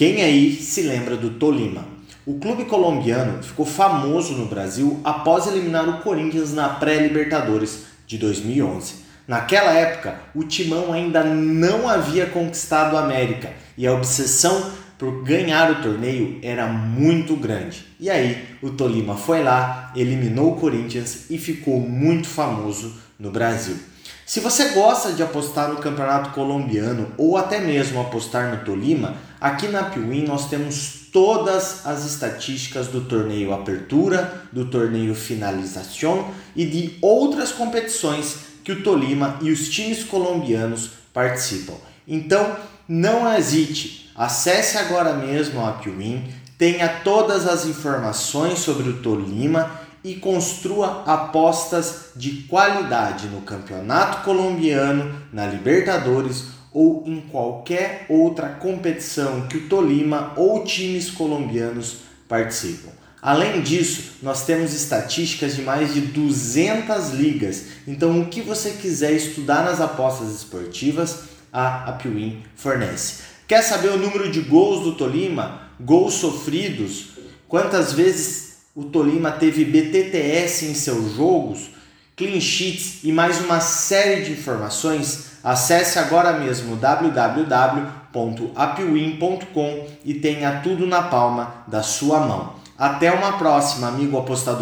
Quem aí se lembra do Tolima? O clube colombiano ficou famoso no Brasil após eliminar o Corinthians na pré-Libertadores de 2011. Naquela época, o Timão ainda não havia conquistado a América e a obsessão por ganhar o torneio era muito grande. E aí, o Tolima foi lá, eliminou o Corinthians e ficou muito famoso no Brasil. Se você gosta de apostar no campeonato colombiano ou até mesmo apostar no Tolima, aqui na Piuí nós temos todas as estatísticas do torneio Apertura, do torneio Finalização e de outras competições que o Tolima e os times colombianos participam. Então, não hesite, acesse agora mesmo a Piuí, tenha todas as informações sobre o Tolima e construa apostas de qualidade no Campeonato Colombiano, na Libertadores ou em qualquer outra competição que o Tolima ou times colombianos participam. Além disso, nós temos estatísticas de mais de 200 ligas, então o que você quiser estudar nas apostas esportivas, a Apwin fornece. Quer saber o número de gols do Tolima? Gols sofridos? Quantas vezes o Tolima teve BTTS em seus jogos, clean sheets e mais uma série de informações, acesse agora mesmo www.apwin.com e tenha tudo na palma da sua mão. Até uma próxima, amigo apostador.